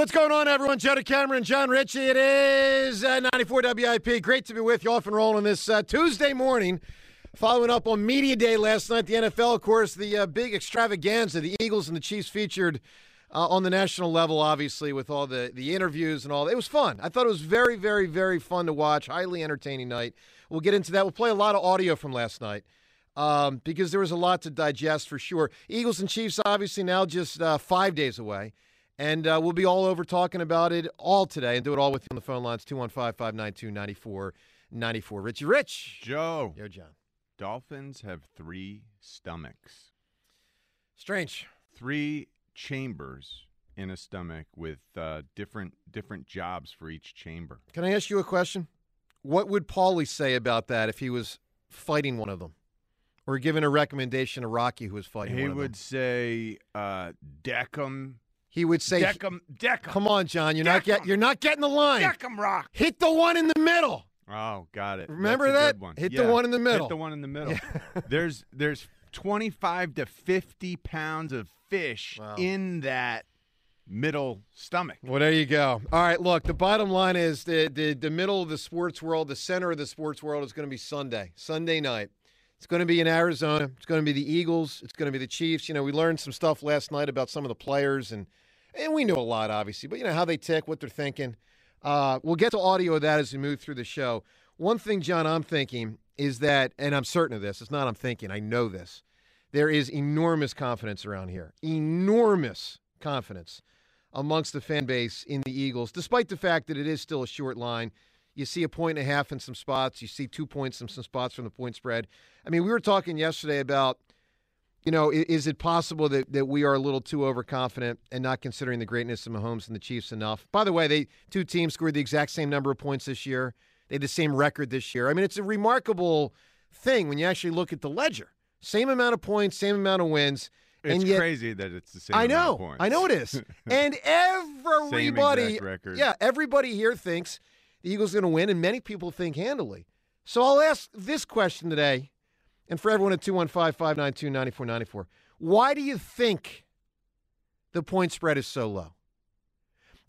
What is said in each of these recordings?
what's going on, everyone? Joe DeCamara, John Ritchie. It is uh, 94 WIP. Great to be with you off and rolling this uh, Tuesday morning. Following up on Media Day last night, the NFL, of course, the uh, big extravaganza. The Eagles and the Chiefs featured uh, on the national level, obviously, with all the, the interviews and all. It was fun. I thought it was very, very, very fun to watch. Highly entertaining night. We'll get into that. We'll play a lot of audio from last night um, because there was a lot to digest for sure. Eagles and Chiefs, obviously, now just uh, five days away. And uh, we'll be all over talking about it all today and do it all with you on the phone lines 215 592 9494. Richie Rich. Joe. Yo, John. Dolphins have three stomachs. Strange. Three chambers in a stomach with uh, different different jobs for each chamber. Can I ask you a question? What would Paulie say about that if he was fighting one of them? Or giving a recommendation to Rocky who was fighting He one of would them? say, uh, "Deck 'em, He would say, deck 'em, deck 'em, Come on, John, you're not Deck get, 'em. you're not getting the line. deck 'em, rock." Hit the one in the middle. Oh, got it. Remember That's a that? good one. Hit the one in the middle. Hit the one in the middle. there's there's 25 to 50 pounds of fish Wow. in that middle stomach. Well, there you go. All right, look, the bottom line is the, the, the middle of the sports world, the center of the sports world is going to be Sunday, Sunday night. It's going to be in Arizona. It's going to be the Eagles. It's going to be the Chiefs. You know, we learned some stuff last night about some of the players, and, and we knew a lot, obviously, but you know, how they tick, what they're thinking. Uh, we'll get to audio of that as we move through the show. One thing, John, I'm thinking is that, and I'm certain of this, it's not I'm thinking, I know this. There is enormous confidence around here. Enormous confidence amongst the fan base in the Eagles, despite the fact that it is still a short line. You see a point and a half in some spots. You see two points in some spots from the point spread. I mean, we were talking yesterday about, you know, is it possible that, that we are a little too overconfident and not considering the greatness of Mahomes and the Chiefs enough? By the way, they two teams scored the exact same number of points this year. They had the same record this year. I mean, it's a remarkable thing when you actually look at the ledger. Same amount of points, same amount of wins. It's and yet, crazy that it's the same. I amount know. of points. I know it is. and everybody, yeah, everybody here thinks the Eagles are going to win, and many people think handily. So I'll ask this question today, and for everyone at 215 592 9494. Why do you think the point spread is so low?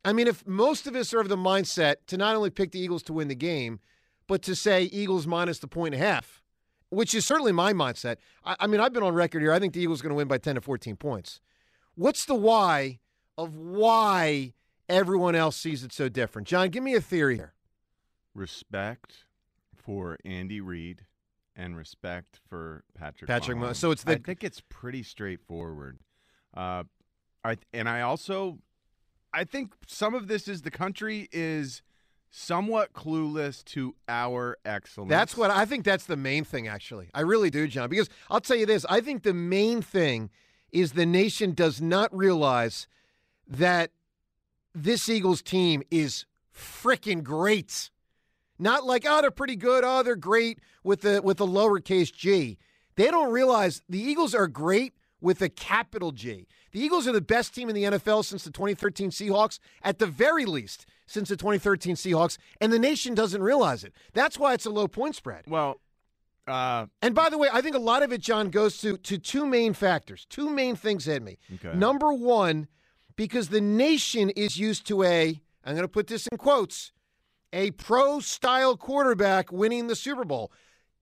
I mean, if most of us are of the mindset to not only pick the Eagles to win the game, but to say Eagles minus the point and a half, which is certainly my mindset. I, I mean, I've been on record here. I think the Eagles are going to win by 10 to 14 points. What's the why of why everyone else sees it so different? John, give me a theory here. respect for Andy Reid and respect for Patrick. Patrick Mahomes. Mahomes. So it's the- I think it's pretty straightforward. Uh, I and I also, I think some of this is the country is somewhat clueless to our excellence. That's what I think that's the main thing, actually. I really do, John, because I'll tell you this I think the main thing is the nation does not realize that this Eagles team is freaking great. Not like, oh, they're pretty good. Oh, they're great with the with the lowercase g. They don't realize the Eagles are great with a capital G. The Eagles are the best team in the NFL since the 2013 Seahawks, at the very least, since the 2013 Seahawks, and the nation doesn't realize it. That's why it's a low point spread. well. Uh, And by the way, I think a lot of it, John, goes to to two main factors. Two main things hit me. Okay. Number one, because the nation is used to a, I'm going to put this in quotes, a pro style quarterback winning the Super Bowl.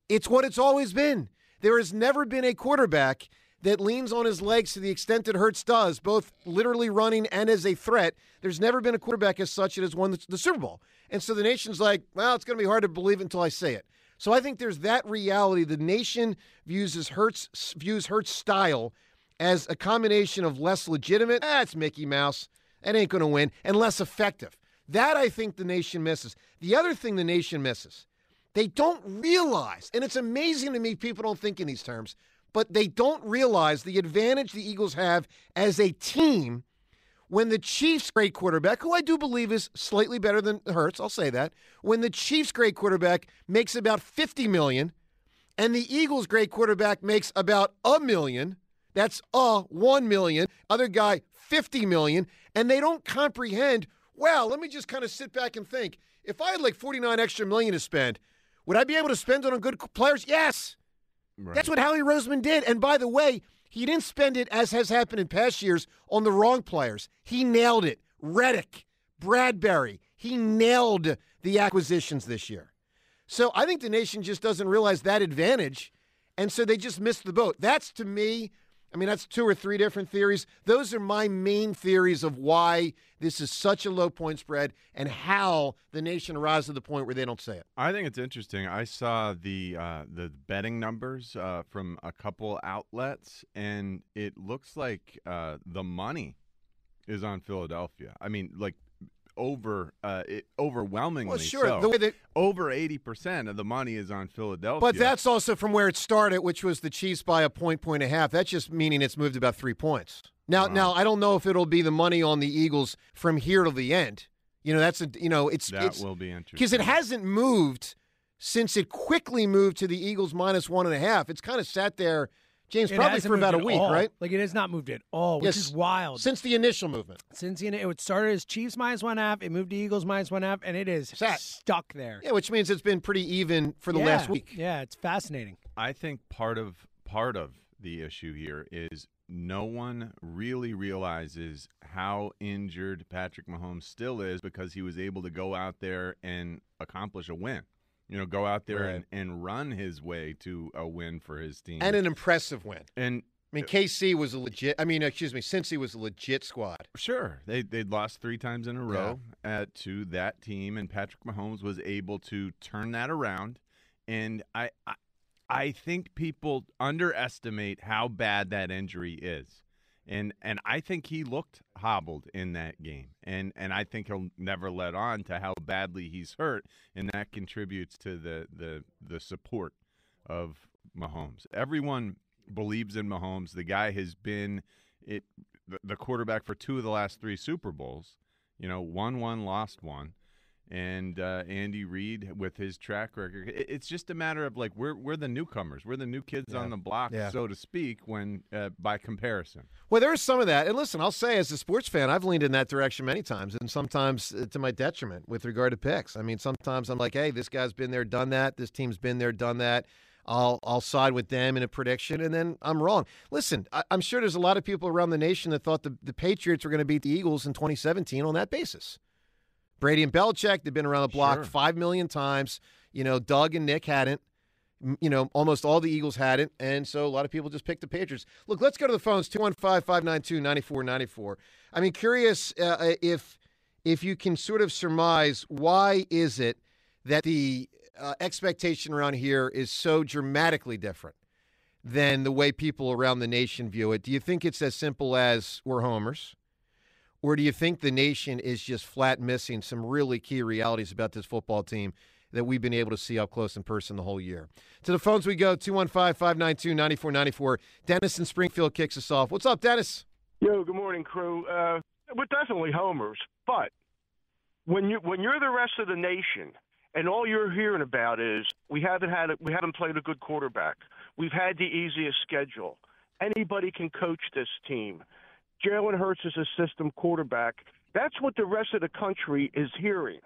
It's what it's always been. There has never been a quarterback that leans on his legs to the extent that Hurts does, both literally running and as a threat. There's never been a quarterback as such that has won the, Super Bowl. And so the nation's like, well, it's going to be hard to believe until I say it. So I think there's that reality. The nation views as Hurts views Hurts style as a combination of less legitimate, ah, Mickey Mouse, that ain't going to win, and less effective. That I think the nation misses. The other thing the nation misses, they don't realize, and it's amazing to me people don't think in these terms, but they don't realize the advantage the Eagles have as a team when the Chiefs' great quarterback, who I do believe is slightly better than Hurts, I'll say that, when the Chiefs' great quarterback makes about 50 million and the Eagles' great quarterback makes about a million, that's a 1 million, other guy 50 million, and they don't comprehend, well, let me just kind of sit back and think. If I had like 49 extra million to spend, would I be able to spend it on good players? Yes. right. That's what Howie Roseman did. And by the way, he didn't spend it, as has happened in past years, on the wrong players. He nailed it Reddick, Bradberry. He nailed the acquisitions this year. So I think the nation just doesn't realize that advantage. And so they just missed the boat. That's to me, I mean, that's two or three different theories. Those are my main theories of why this is such a low point spread and how the nation arrives to the point where they don't say it. I think it's interesting. I saw the uh, the betting numbers uh, from a couple outlets, and it looks like uh, the money is on Philadelphia. I mean, like over uh, it, overwhelmingly. Well, sure. so. The way that, over eighty percent of the money is on Philadelphia. but that's also from where it started, which was the Chiefs by a point, point and a half. That's just meaning it's moved about three points. Now, Wow. now I don't know if it'll be the money on the Eagles from here to the end. You know, that's a you know, it's that it's will be interesting because it hasn't moved since it quickly moved to the Eagles minus one and a half. It's kind of sat there, James, It probably hasn't for about a week, all. right? Like it has not moved at all, which Yes. is wild. Since the initial movement. Since you know, it started as Chiefs minus one half, it moved to Eagles minus one half, and it is Sat. stuck there. Yeah, which means it's been pretty even for the Yeah. last week. Yeah, it's fascinating. I think part of part of the issue here is no one really realizes how injured Patrick Mahomes still is because he was able to go out there and accomplish a win. You know, go out there Right. and, and run his way to a win for his team. And an impressive win. and I mean, uh, KC was a legit. I mean, excuse me, Cincy was a legit squad. Sure, they they'd lost three times in a row at, to that team, and Patrick Mahomes was able to turn that around. And I, I I think people underestimate how bad that injury is, and and I think he looked hobbled in that game, and and I think he'll never let on to how badly he's hurt, and that contributes to the the the support of Mahomes. Everyone believes in Mahomes. The guy has been it the- quarterback for two of the last three Super Bowls. You know, won one, lost one, and uh, Andy Reid with his track record. It's just a matter of like we're we're the newcomers, we're the new kids Yeah. on the block, Yeah. so to speak. When uh, by comparison, Well, there is some of that. And listen, I'll say, as a sports fan, I've leaned in that direction many times, and sometimes uh, to my detriment with regard to picks. I mean, sometimes I'm like, hey, this guy's been there, done that. This team's been there, done that. I'll I'll side with them in a prediction, and then I'm wrong. Listen, I, I'm sure there's a lot of people around the nation that thought the, the Patriots were going to beat the Eagles in 2017 on that basis. Brady and Belichick, they've been around the block Sure. five million times. You know, Doug and Nick hadn't. You know, almost all the Eagles hadn't. And so a lot of people just picked the Patriots. Look, let's go to the phones 215 592 9494. I mean, curious uh, if if you can sort of surmise why is it that the uh, expectation around here is so dramatically different than the way people around the nation view it. Do you think it's as simple as we're homers? Or do you think the nation is just flat missing some really key realities about this football team that we've been able to see up close in person the whole year? To the phones we go 215 592 9494. Dennis in Springfield kicks us off. What's up, Dennis? Yo, good morning, crew. Uh, we're definitely homers, but when you when you're the rest of the nation and all you're hearing about is we haven't had a, we haven't played a good quarterback, we've had the easiest schedule. Anybody can coach this team. Jalen Hurts is a system quarterback. That's what the rest of the country is hearing.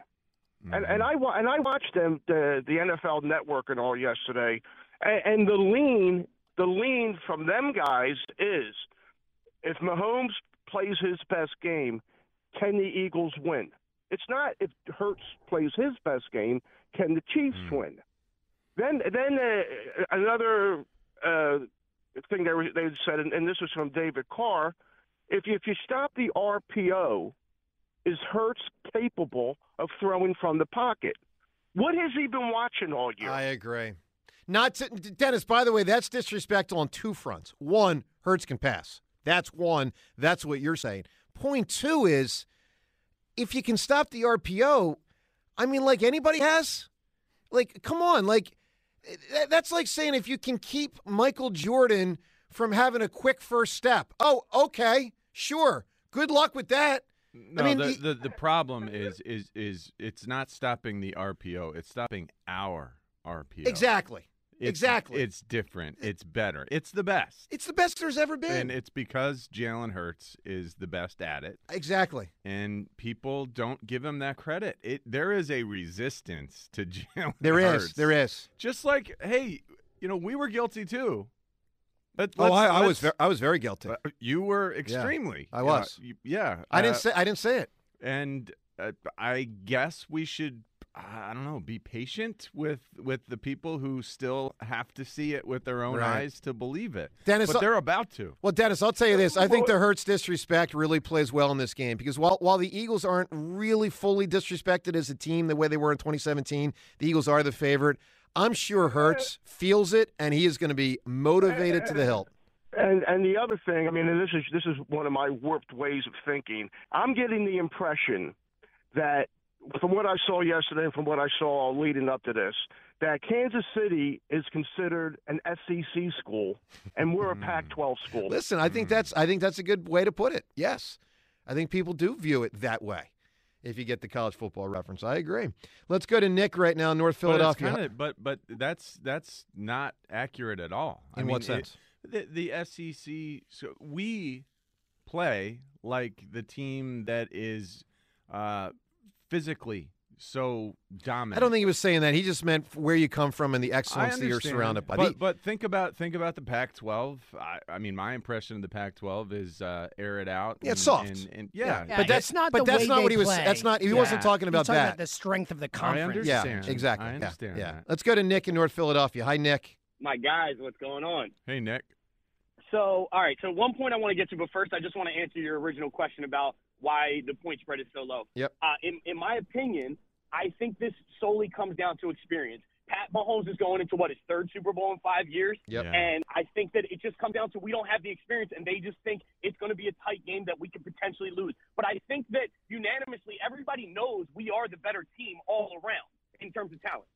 And and I and I watched them the the NFL Network and all yesterday, and, and the lean the lean from them guys is if Mahomes plays his best game, can the Eagles win? It's not if Hurts plays his best game, can the Chiefs Hmm. win? Then then uh, another uh, thing they were, they said, and, and this was from David Carr, if you, if you stop the RPO, is Hurts capable of throwing from the pocket? What has he been watching all year? I agree. Not to, Dennis, by the way, that's disrespectful on two fronts. One, Hurts can pass. That's one. That's what you're saying. Point two is if you can stop the RPO, I mean, like anybody has, like, come on. Like, eh, that's like saying if you can keep Michael Jordan from having a quick first step. Oh, okay, sure. Good luck with that. No, mean, the, the the problem is is is it's not stopping the RPO. It's stopping our RPO. Exactly. It's- exactly. It's different. It's better. It's the best. It's the best there's ever been. And it's because Jalen Hurts is the best at it, exactly. and people don't give him that credit. It there is a resistance to Jalen. There is. Hurts. There is. Just like, hey, you know, we were guilty too. Let, Oh, let's- I, I was let's- ver- I was very guilty. uh, You were extremely. I uh, was. you- yeah. I uh, didn't say I didn't say it. and uh, I guess we should. I don't know. Be patient with with the people who still have to see it with their own Right. eyes to believe it. Dennis, but they're about to. Well, Dennis, I'll tell you this. I think the Hurts disrespect really plays well in this game because while while the Eagles aren't really fully disrespected as a team the way they were in 2017, the Eagles are the favorite. I'm sure Hurts feels it, and he is going to be motivated to the hilt. And and the other thing, I mean, and this is this is one of my warped ways of thinking. I'm getting the impression that from what I saw yesterday and from what I saw leading up to this, that Kansas City is considered an SEC school and we're a hmm. Pac-12 school. Listen, I think hmm. that's I think that's a good way to put it. Yes, I think people do view it that way. If you get the college football reference, I agree. Let's go to Nick right now, North But, Philadelphia. kinda- but but that's that's not accurate at all. I In mean, what sense? It, the the SEC. So we play like the team that is uh, physically so dominant. I don't think he was saying that. He just meant where you come from and the excellence that you're surrounded by. But, The- but think about think about the Pac-12. I, I mean, my impression of the Pac-12 is uh, air it out. Yeah, it's soft. And, and- yeah, Yeah, but that's not But the that's way not they what he was. play. That's not. He Yeah. wasn't talking He's about talking that. about the strength of the conference. yeah, understand. exactly. I Yeah, understand Yeah, that. Let's go to Nick in North Philadelphia. Hi, Nick. my guys, what's going on? Hey, Nick. So, all right. So, one point I want to get to, but first, I just want to answer your original question about why the point spread is so low. Yep. Uh, in, in my opinion, I think this solely comes down to experience. Pat Mahomes is going into what his third Super Bowl in five years, Yep. And I think that it just comes down to we don't have the experience, and they just think it's going to be a tight game that we could potentially lose. But I think that unanimously, everybody knows we are the better team all around in terms of talent.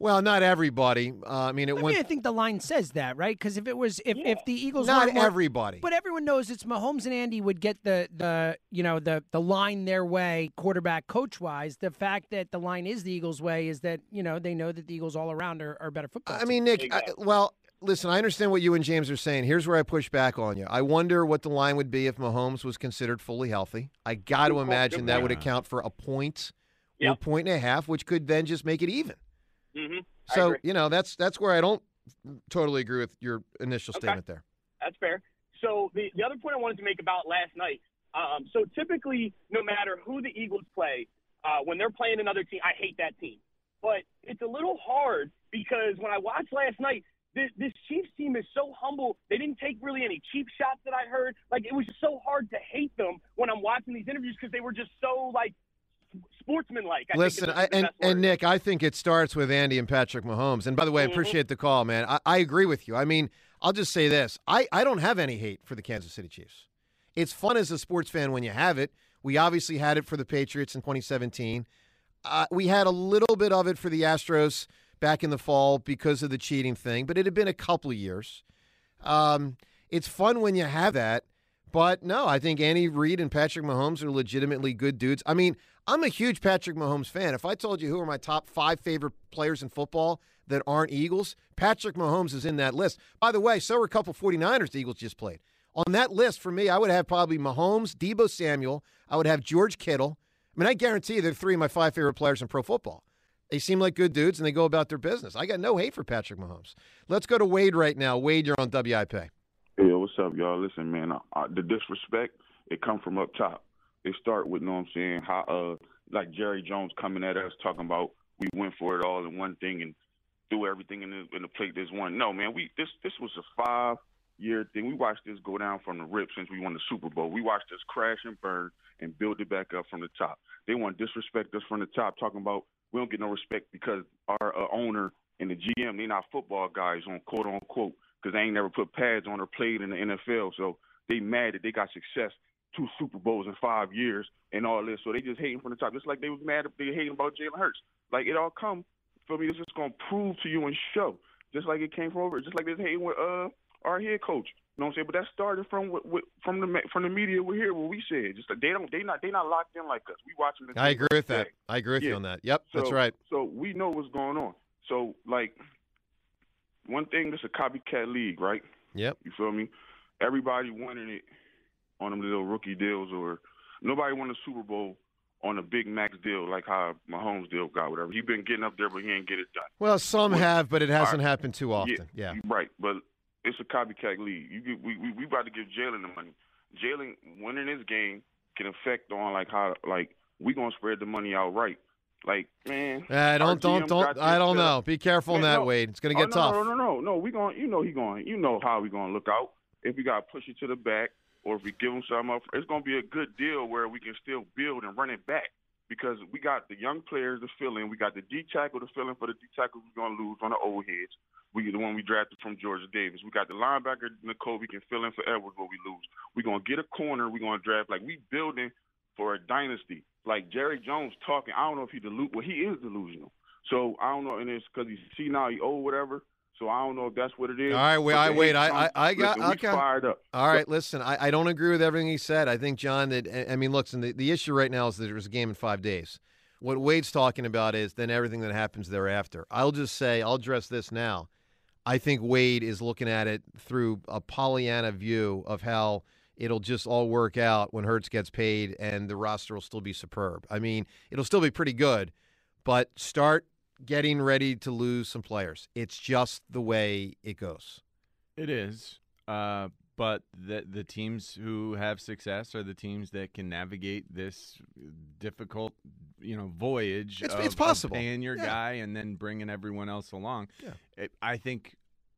Well, not everybody. Uh, I mean, it I went. mean, I think the line says that, right? Because if it was, if, if the Eagles not more- everybody. But everyone knows it's Mahomes and Andy would get the the you know the the line their way, quarterback coach wise. The fact that the line is the Eagles' way is that you know they know that the Eagles all around are, are better football. I team. mean, Nick. I, well, listen. I understand what you and James are saying. Here's where I push back on you. I wonder what the line would be if Mahomes was considered fully healthy. I got to imagine that would account for a point or Yep. point and a half, which could then just make it even. Mm-hmm. So you know, that's that's where I don't totally agree with your initial Okay. statement there. That's fair. So the, the other point I wanted to make about last night. Um, so typically, no matter who the Eagles play, uh, when they're playing another team, I hate that team. But it's a little hard because when I watched last night, this, this Chiefs team is so humble. They didn't take really any cheap shots that I heard. Like it was just so hard to hate them when I'm watching these interviews because they were just so like sportsmanlike. I Listen, I, and and Nick, I think it starts with Andy and Patrick Mahomes. And by the way, I Mhm. appreciate the call, man. I, I agree with you. I mean, I'll just say this: I I don't have any hate for the Kansas City Chiefs. It's fun as a sports fan when you have it. We obviously had it for the Patriots in 2017. Uh, we had a little bit of it for the Astros back in the fall because of the cheating thing, but it had been a couple of years. Um, it's fun when you have that. But no, I think Andy Reid and Patrick Mahomes are legitimately good dudes. I mean, I'm a huge Patrick Mahomes fan. If I told you who are my top five favorite players in football that aren't Eagles, Patrick Mahomes is in that list. By the way, so are a couple 49ers the Eagles just played. On that list, for me, I would have probably Mahomes, Deebo Samuel. I would have George Kittle. I mean, I guarantee you they're three of my five favorite players in pro football. They seem like good dudes and they go about their business. I got no hate for Patrick Mahomes. Let's go to Wade right now. Wade, you're on WIP. Hey, what's up, y'all? Listen, man, uh, uh, the disrespect it come from up top. It start with, you know what I'm saying, how uh like Jerry Jones coming at us talking about we went for it all in one thing and threw everything in the in the plate. This one, no, man, we this this was a five year thing. We watched this go down from the rip since we won the Super Bowl. We watched this crash and burn and build it back up from the top. They want to disrespect us from the top, talking about we don't get no respect because our uh, owner and the GM they're not football guys on quote unquote because they ain't never put pads on or played in the NFL. So they mad that they got success, two Super Bowls in five years and all this. So they just hating from the top, just like they was mad if they hating about Jalen Hurts. Like it all come for me. It's just gonna prove to you and show, just like it came from over, just like they hating with uh our head coach. You know what I'm saying? But that started from what, what, from the from the media. We hear. What we said, just like they don't they not they not locked in like us. We watching. The I agree with that. day. I agree with you on that. Yep, So, that's right. So we know what's going on. So like, one thing, this a copycat league, right? Yep. You feel me? Everybody winning it on them little rookie deals, or nobody won a Super Bowl on a big max deal like how Mahomes deal got. Whatever He's been getting up there, but he ain't get it done. Well, some Well, have, but it hasn't right. happened too often. Yeah. you- right. But it's a copycat league. You get, we, we we about to give Jalen the money. Jalen winning this game can affect on like how like we gonna spread the money out right. Like man, Uh, don't don't don't. I don't know. Be careful in that, no. Wade. It's going to Oh, get no, tough. No, no, no, no. We going. You know he going. You know how we going to look out. If we got to push it to the back, or if we give them something up, it's going to be a good deal where we can still build and run it back. Because we got the young players to fill in. We got the D tackle to fill in for the D tackle we're going to lose on the old heads. We the one we drafted from Georgia Davis. We got the linebacker Nicole. We can fill in for Edwards where we lose. We're going to get a corner. We're going to draft like we building for a dynasty. Like Jerry Jones talking. I don't know if he delude. Well, he is delusional. So I don't know, and it's because he's now he old whatever. So I don't know if that's what it is. All right, wait, I- wait, I- I- I got- listen, okay. fired up. All right, listen. I, I don't agree with everything he said. I think John that I mean, listen. The, the issue right now is that there's a game in five days. What Wade's talking about is then everything that happens thereafter. I'll just say I'll address this now. I think Wade is looking at it through a Pollyanna view of how it'll just all work out when Hurts gets paid and the roster will still be superb. I mean, it'll still be pretty good, but start getting ready to lose some players. It's just the way it goes. It is. Uh, but the the teams who have success are the teams that can navigate this difficult, you know, voyage. It's- of, it's of possible. paying your Yeah. guy and then bringing everyone else along. Yeah. It, I think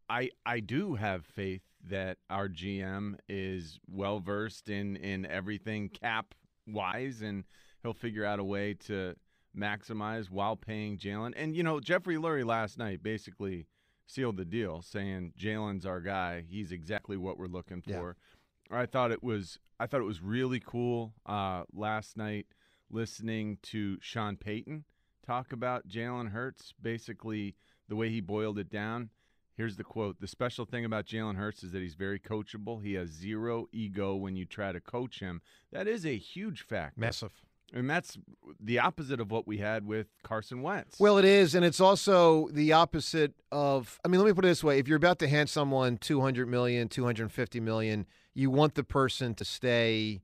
I I do have faith that our GM is well versed in in everything cap wise, and he'll figure out a way to maximize while paying Jalen. And you know, Jeffrey Lurie last night basically sealed the deal, saying Jalen's our guy. He's exactly what we're looking Yeah. for. I thought it was I thought it was really cool uh, last night listening to Sean Payton talk about Jalen Hurts. Basically, the way he boiled it down. Here's the quote: "The special thing about Jalen Hurts is that he's very coachable. He has zero ego when you try to coach him. That is a huge factor, Massive. And that's the opposite of what we had with Carson Wentz. Well, it is, and it's also the opposite of. I mean, let me put it this way: if you're about to hand someone 200 million, 250 million, you want the person to stay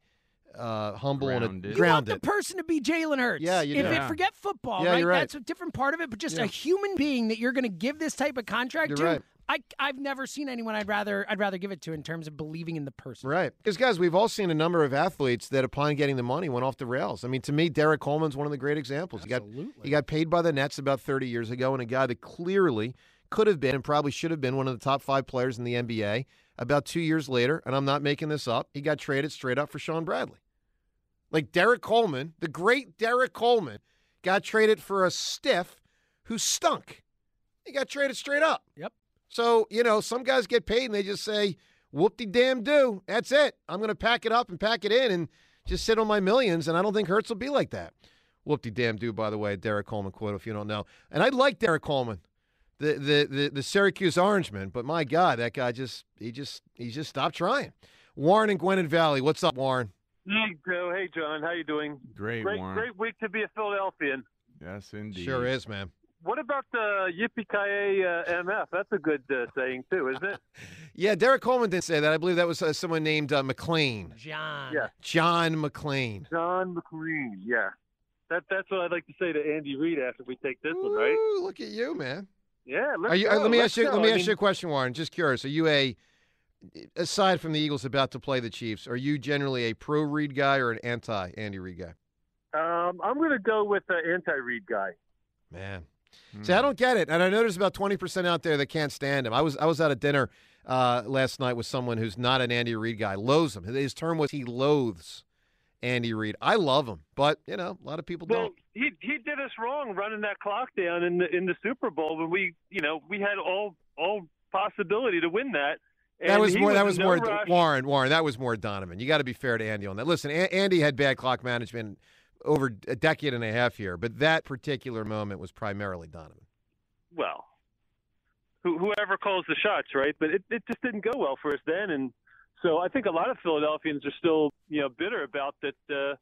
uh, humble Grounded. and You a, You want grounded. the person to be Jalen Hurts. Yeah, you if do. it forget football, Yeah, right? you're right. That's a different part of it. But just Yeah. a human being that you're going to give this type of contract You're to. right. I I've never seen anyone I'd rather I'd rather give it to in terms of believing in the person. Right. Because, guys, we've all seen a number of athletes that, upon getting the money, went off the rails. I mean, to me, Derrick Coleman's one of the great examples. He got Absolutely. he got paid by the Nets about 30 years ago, and a guy that clearly could have been and probably should have been one of the top five players in the NBA. About two years later, and I'm not making this up, he got traded straight up for Shawn Bradley. Like Derrick Coleman, the great Derrick Coleman, got traded for a stiff who stunk. He got traded straight up. Yep. So, you know, some guys get paid and they just say, whoop de damn do. That's it. I'm going to pack it up and pack it in and just sit on my millions. And I don't think Hurts will be like that. Whoop de damn do, by the way, Derrick Coleman quote, if you don't know. And I like Derrick Coleman, the, the, the, the Syracuse Orangeman, but my God, that guy just, he just, he just stopped trying. Warren and Gwynedd Valley. What's up, Warren? Hey, Joe. Hey, John. How you doing? great, Great, Warren. great week to be a Philadelphian. Yes, indeed. Sure is, man. What about the Yippee Ki uh, MF? That's a good uh, saying too, isn't it? Yeah, Derrick Coleman didn't say that. I believe that was uh, someone named uh, McClane. John. Yeah. John McClane. John McClane. Yeah. That that's what I'd like to say to Andy Reid after we take this one, right? Look at you, man. Yeah. Let's Are you, go. uh, let me Let's ask you. go. Let me I ask mean, you a question, Warren. Just curious. Are you a, aside from the Eagles about to play the Chiefs, are you generally a pro Reid guy or an anti Andy Reid guy? Um, I'm going to go with the anti-Reid guy. Man, Hmm. see, I don't get it, and I know there's about twenty percent out there that can't stand him. I was I was at a dinner uh, last night with someone who's not an Andy Reid guy, loathes him. His term was he loathes Andy Reid. I love him, but you know a lot of people Well, don't. he he did us wrong running that clock down in the in the Super Bowl when we you know we had all all possibility to win that. That was more. That was no more. rush. Warren. Warren. That was more Donovan. You got to be fair to Andy on that. Listen, a- Andy had bad clock management over a decade and a half here, but that particular moment was primarily Donovan. well, who, whoever calls the shots, right? But it, it just didn't go well for us then, and so I think a lot of Philadelphians are still, you know, bitter about that uh,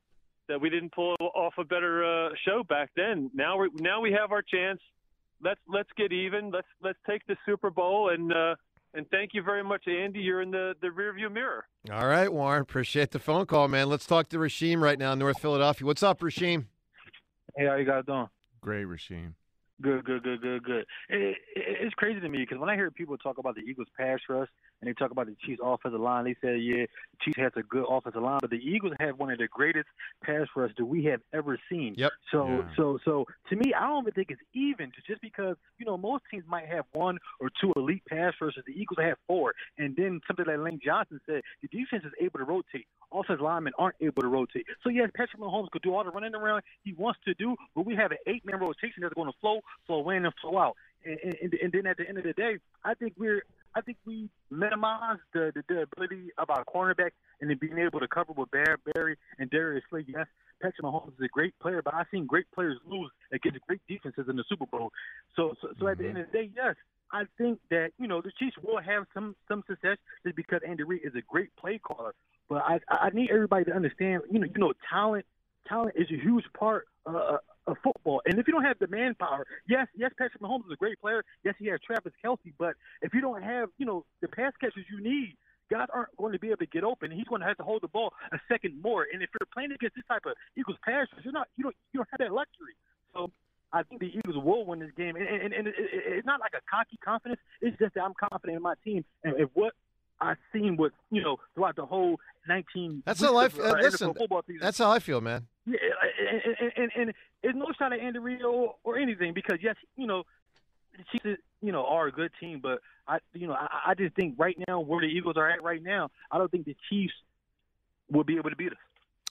that we didn't pull off a better uh, show back then. Now we now we have our chance. Let's let's get even. Let's let's take the Super Bowl and uh, and thank you very much, Andy. You're in the the rearview mirror. All right, Warren. Appreciate the phone call, man. Let's talk to Rasheem right now in North Philadelphia. What's up, Rasheem? Hey, how you guys doing? Great Rasheem. Good, good, good, good, good. It, it, it's crazy to me because when I hear people talk about the Eagles' pass rush and they talk about the Chiefs' offensive line, they say, yeah, the Chiefs has a good offensive line, but the Eagles have one of the greatest pass rush that we have ever seen. Yep. So, Yeah. so, so to me, I don't even think it's even. Just because you know most teams might have one or two elite pass rushers, the Eagles have four, and then something like Lane Johnson said, the defense is able to rotate. Offensive linemen aren't able to rotate. So yes, Patrick Mahomes could do all the running around he wants to do, but we have an eight-man rotation that's going to flow, flow in, and flow out. And, and, and then at the end of the day, I think we're I think we minimize the, the, the ability of our cornerback and then being able to cover with Bear, Barry and Darius Slay. Yes, Patrick Mahomes is a great player, but I've seen great players lose against great defenses in the Super Bowl. So, so, so at the end of the day, yes, I think that you know the Chiefs will have some some success just because Andy Reid is a great play caller. But I I need everybody to understand, you know, you know, talent talent is a huge part uh, of football. And if you don't have the manpower, yes, yes, Patrick Mahomes is a great player. Yes, he has Travis Kelce, but if you don't have, you know, the pass catchers you need, guys aren't going to be able to get open. He's going to have to hold the ball a second more. And if you're playing against this type of Eagles pass you're not, you don't, you don't have that luxury. So. I think the Eagles will win this game, and, and, and it, it, it's not like a cocky confidence. It's just that I'm confident in my team, and if what I've seen with you know throughout the whole 19. That's how life. of, Uh, listen, NFL football season. that's how I feel, man. Yeah, and, and, and, and it's no shot at Andy Reid or, or anything because yes, you know, the Chiefs, you know, are a good team, but I, you know, I, I just think right now where the Eagles are at right now, I don't think the Chiefs will be able to beat us.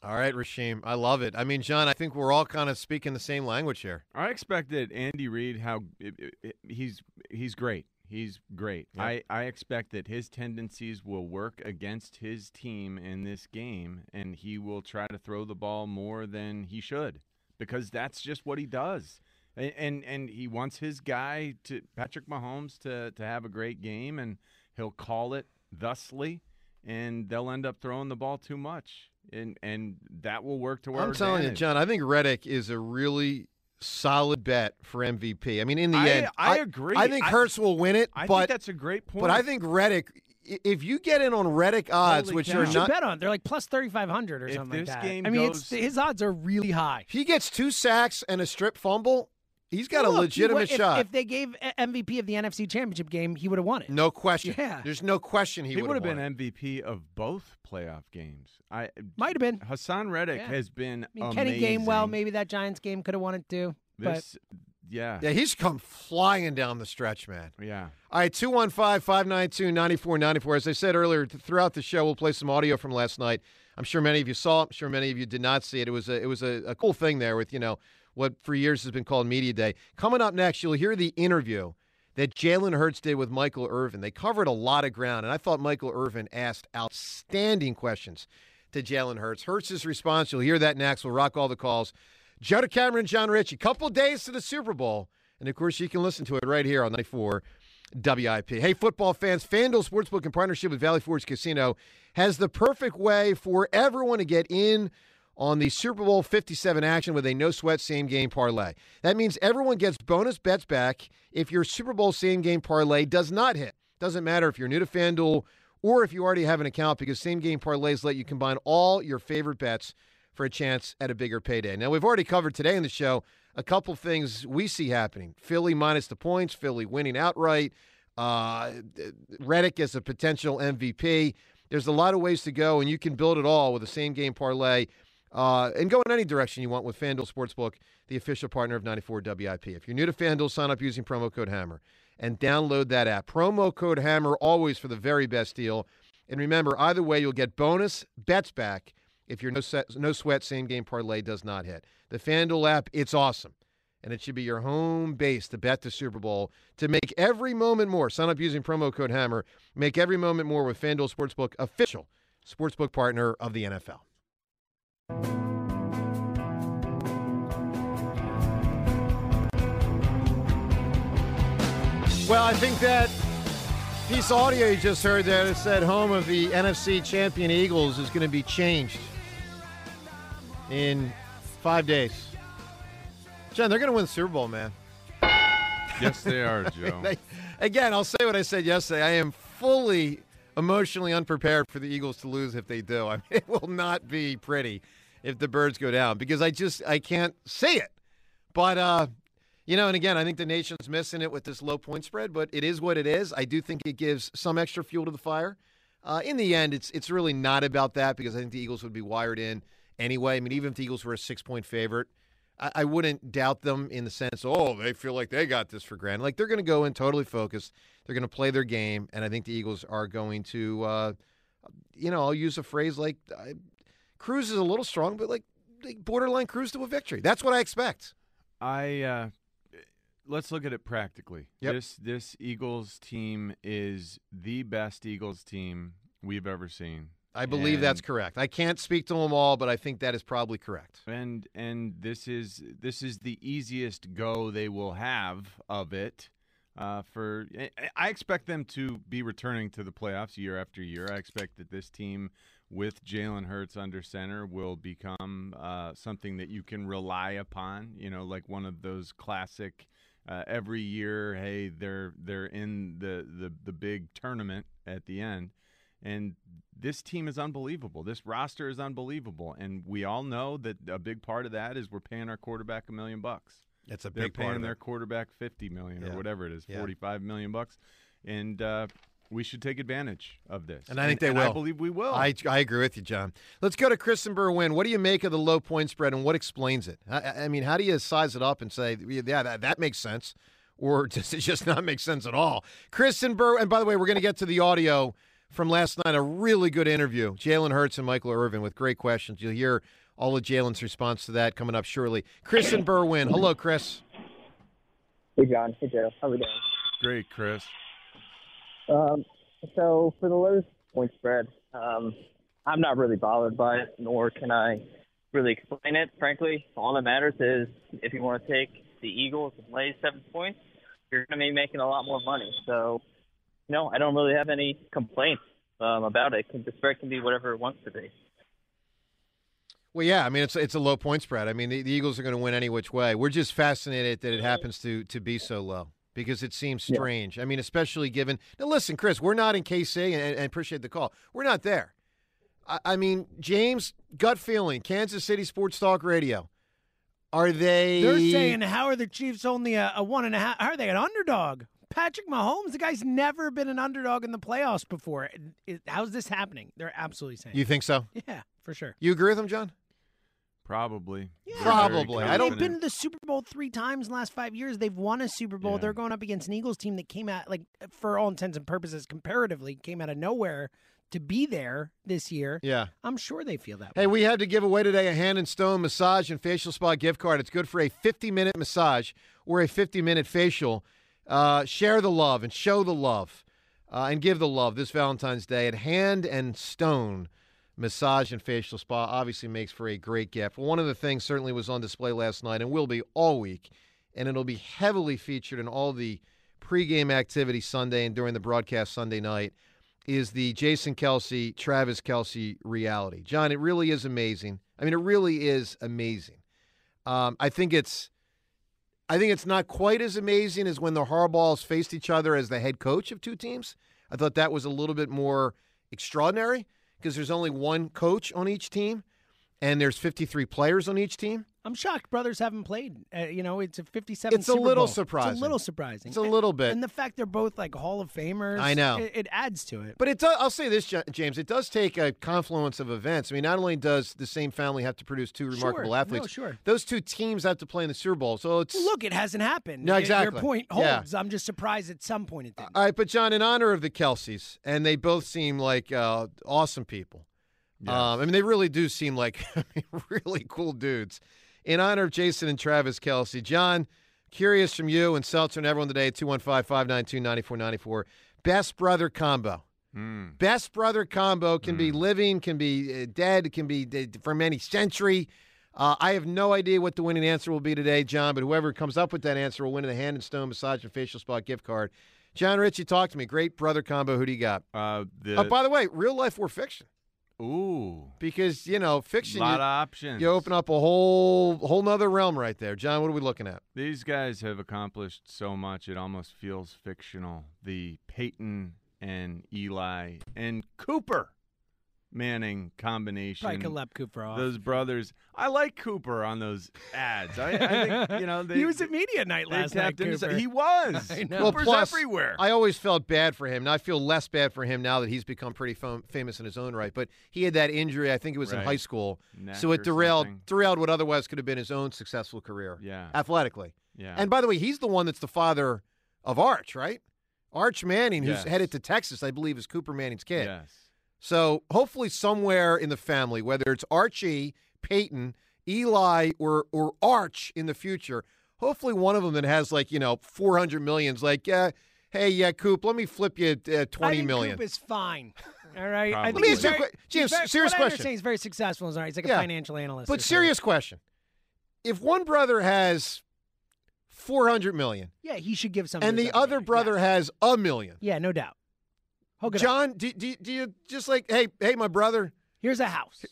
All right, Rasheem, I love it. I mean, John, I think we're all kind of speaking the same language here. I expected Andy Reid how it, it- it- he's he's great. He's great. Yep. I, I expect that his tendencies will work against his team in this game, and he will try to throw the ball more than he should because that's just what he does. And and, and he wants his guy to Patrick Mahomes to to have a great game, and he'll call it thusly, and they'll end up throwing the ball too much, and and that will work to our I'm telling you. John, I think Reddick is a really solid bet for MVP. I mean, in the I- end, I agree. I think I- Hurts will win it, I but think that's a great point. but I think Reddick. If you get in on Reddick odds, Holy which cow. are You should not, bet on. They're like plus thirty five hundred or If something like that. game I mean, it's, goes- his odds are really high. he gets two sacks and a strip fumble, he's got a Look, he legitimate would- if- shot. If they gave MVP of the NFC Championship game, he would have won it. no question. Yeah. There's no question he, he would have been it. MVP of both playoff games. I Might have been. Haason Reddick Yeah. has been I mean, Kenny Gainwell, amazing. maybe that Giants game could have won it too. But. Yeah, Yeah, he's come flying down the stretch, man. yeah. All right, 215 592 9494. As I said earlier, throughout the show, we'll play some audio from last night. I'm sure many of you saw it. I'm sure many of you did not see it. It was a, it was a, a cool thing there with, you know, what for years has been called Media Day. Coming up next, you'll hear the interview that Jalen Hurts did with Michael Irvin. They covered a lot of ground, and I thought Michael Irvin asked outstanding questions to Jalen Hurts. Hurts' response, you'll hear that next. We'll rock all the calls. Joe DeCamara, John Ritchie, couple days to the Super Bowl. And of course, you can listen to it right here on 94 WIP. Hey, football fans, FanDuel Sportsbook in partnership with Valley Forge Casino has the perfect way for everyone to get in on the Super Bowl 57 action with a no sweat same game parlay. That means everyone gets bonus bets back if your Super Bowl same game parlay does not hit. Doesn't matter if you're new to FanDuel or if you already have an account because same game parlays let you combine all your favorite bets for a chance at a bigger payday. Now, we've already covered today in the show a couple things we see happening Philly minus the points, Philly winning outright, uh, Reddick as a potential MVP. There's a lot of ways to go, and you can build it all with a same game parlay uh, and go in any direction you want with FanDuel Sportsbook, the official partner of 94 WIP. If you're new to FanDuel, sign up using promo code HAMMER and download that app. Promo code HAMMER always for the very best deal. And remember, either way, you'll get bonus bets back if your no, no sweat same game parlay does not hit. The FanDuel app, it's awesome. And it should be your home base to bet the Super Bowl to make every moment more. Sign up using promo code HAMMER. Make every moment more with FanDuel Sportsbook, official sportsbook partner of the NFL. Well, I think that piece of audio you just heard there that said home of the NFC champion Eagles is going to be changed in five days. John, they're going to win the Super Bowl, man. Yes, they are, Joe. Again, I'll say what I said yesterday. I am fully emotionally unprepared for the Eagles to lose if they do. I mean, it will not be pretty if the birds go down because I just I can't see it. But uh, You know, and again, I think the nation's missing it with this low point spread, but it is what it is. I do think it gives some extra fuel to the fire. Uh, in the end, it's it's really not about that because I think the Eagles would be wired in anyway. I mean, even if the Eagles were a six point favorite, I, I wouldn't doubt them in the sense, oh, they feel like they got this for granted. Like they're going to go in totally focused. They're going to play their game, and I think the Eagles are going to, uh, you know, I'll use a phrase like uh, cruise is a little strong, but like borderline cruise to a victory. That's what I expect. I uh, let's look at it practically. Yep. This this Eagles team is the best Eagles team we've ever seen. I believe that's correct. I can't speak to them all, but I think that is probably correct. And and this is this is the easiest go they will have of it. Uh, for I- I expect them to be returning to the playoffs year after year. I expect that this team with Jalen Hurts under center will become uh, something that you can rely upon. You know, like one of those classic. Uh, every year, hey, they're they're in the, the the big tournament at the end, and this team is unbelievable. This roster is unbelievable, and we all know that a big part of that is we're paying our quarterback a million bucks. That's a They're big part paying their quarterback fifty million Yeah. or whatever it is, Yeah. forty-five million bucks, and uh, we should take advantage of this. And I think they I will. believe we will. I, I agree with you, John. Let's go to Kristen Berwyn. What do you make of the low point spread, and what explains it? I, I mean, how do you size it up and say, yeah, that, that makes sense, or does it just not make sense at all? Kristen Burr, and by the way, we're going to get to the audio from last night. A really good interview, Jalen Hurts and Michael Irvin with great questions. You'll hear all of Jalen's response to that coming up shortly. Chris and Berwyn, hello, Chris. Hey, John. Hey, Joe. How we doing? Great, Chris. Um, so for the lowest point spread, um, I'm not really bothered by it, nor can I really explain it. Frankly, all that matters is if you want to take the Eagles and lay seven points, you're going to be making a lot more money. So, no, I don't really have any complaints um, about it. The spread can be whatever it wants to be. Well, yeah, I mean it's it's a low point spread. I mean the, the Eagles are going to win any which way. We're just fascinated that it happens to to be so low because it seems Yeah. strange. I mean, especially given now. Listen, Chris, we're not in KC, and, and appreciate the call. We're not there. I, I mean, James, gut feeling, Kansas City Sports Talk Radio. Are they? They're saying, how are the Chiefs only a, a one and a half? How are they an underdog? Patrick Mahomes, the guy's never been an underdog in the playoffs before. It- it- how's this happening? They're absolutely saying. You think so? yeah, for sure. You agree with him, John? Probably. Yeah. Probably. I don't- They've been to the Super Bowl three times in the last five years. They've won a Super Bowl. Yeah. They're going up against an Eagles team that came out, like, for all intents and purposes, comparatively, came out of nowhere to be there this year. Yeah. I'm sure they feel that Hey, way. we had to give away today a hand and stone massage and facial spa gift card. It's good for a 50 minute massage or a 50 minute facial. Uh, share the love and show the love uh, and give the love this Valentine's Day at Hand and Stone Massage and Facial Spa. Obviously, makes for a great gift. One of the things certainly was on display last night and will be all week, and it'll be heavily featured in all the pregame activity Sunday and during the broadcast Sunday night is the Jason Kelce, Travis Kelce reality. John, it really is amazing. I mean, it really is amazing. Um, I think it's, I think it's not quite as amazing as when the Harbaughs faced each other as the head coach of two teams. I thought that was a little bit more extraordinary because there's only one coach on each team, and there's 53 players on each team. I'm shocked brothers haven't played. Uh, you know, it's a 57 It's a little Bowl. surprising. It's a little surprising. It's a little bit. And the fact they're both like Hall of Famers. I know. It, it adds to it. But it does, I'll say this, James. It does take a confluence of events. I mean, not only does the same family have to produce two remarkable Sure. athletes, No, sure. those two teams have to play in the Super Bowl. So it's Well, look, it hasn't happened. No, exactly. Your point Yeah. holds. I'm just surprised at some point it didn't. all right. But John, in honor of the Kelces, and they both seem like uh, awesome people. Yes. Um, I mean, they really do seem like I mean, really cool dudes. In honor of Jason and Travis Kelce, John, curious from you and Seltzer and everyone today at 215 592 9494. Best brother combo. Mm. Best brother combo can be living, can be uh, dead, can be uh, from any century. Uh, I have no idea what the winning answer will be today, John, but whoever comes up with that answer will win the Hand and Stone Massage and Facial Spa gift card. John Ritchie, talk to me. Great brother combo. Who do you got? Uh, the, Oh, by the way, real life or fiction? Ooh, Because you know, a fiction. lot You, of options. you open up a whole whole nother realm right there, John. What are we looking at? These guys have accomplished so much, it almost feels fictional. The Peyton and Eli and Cooper. Manning combination. Probably could let Cooper off. Those brothers. I like Cooper on those ads. I, I think you know they, he was at media night last night. tapped into- Cooper. He was. I know. Well, Cooper's plus, everywhere. I always felt bad for him. Now I feel less bad for him now that he's become pretty fam- famous in his own right. But he had that injury. I think it was in high school, Neck so it derailed something. derailed what otherwise could have been his own successful career Yeah. athletically. Yeah. And by the way, he's the one that's the father of Arch, right? Arch Manning, who's Yes. headed to Texas, I believe, is Cooper Manning's kid. yes. So hopefully, somewhere in the family, whether it's Archie, Peyton, Eli, or or Arch in the future, hopefully one of them that has like you know four hundred millions. Like, uh, hey, yeah, Coop, let me flip you uh, I twenty think million. Coop is fine. All right. I Probably. think Let me ask you a very, James, very, serious what I question. understand, He's very successful. He's all right. He's like Yeah. a financial analyst. or But something. serious question: If one brother has four hundred million Yeah, he should give some. and the other brother. brother Yes. has a million, Yeah, no doubt. Hook it up. John, do, do, do you just like, hey, hey, my brother, Here's a house.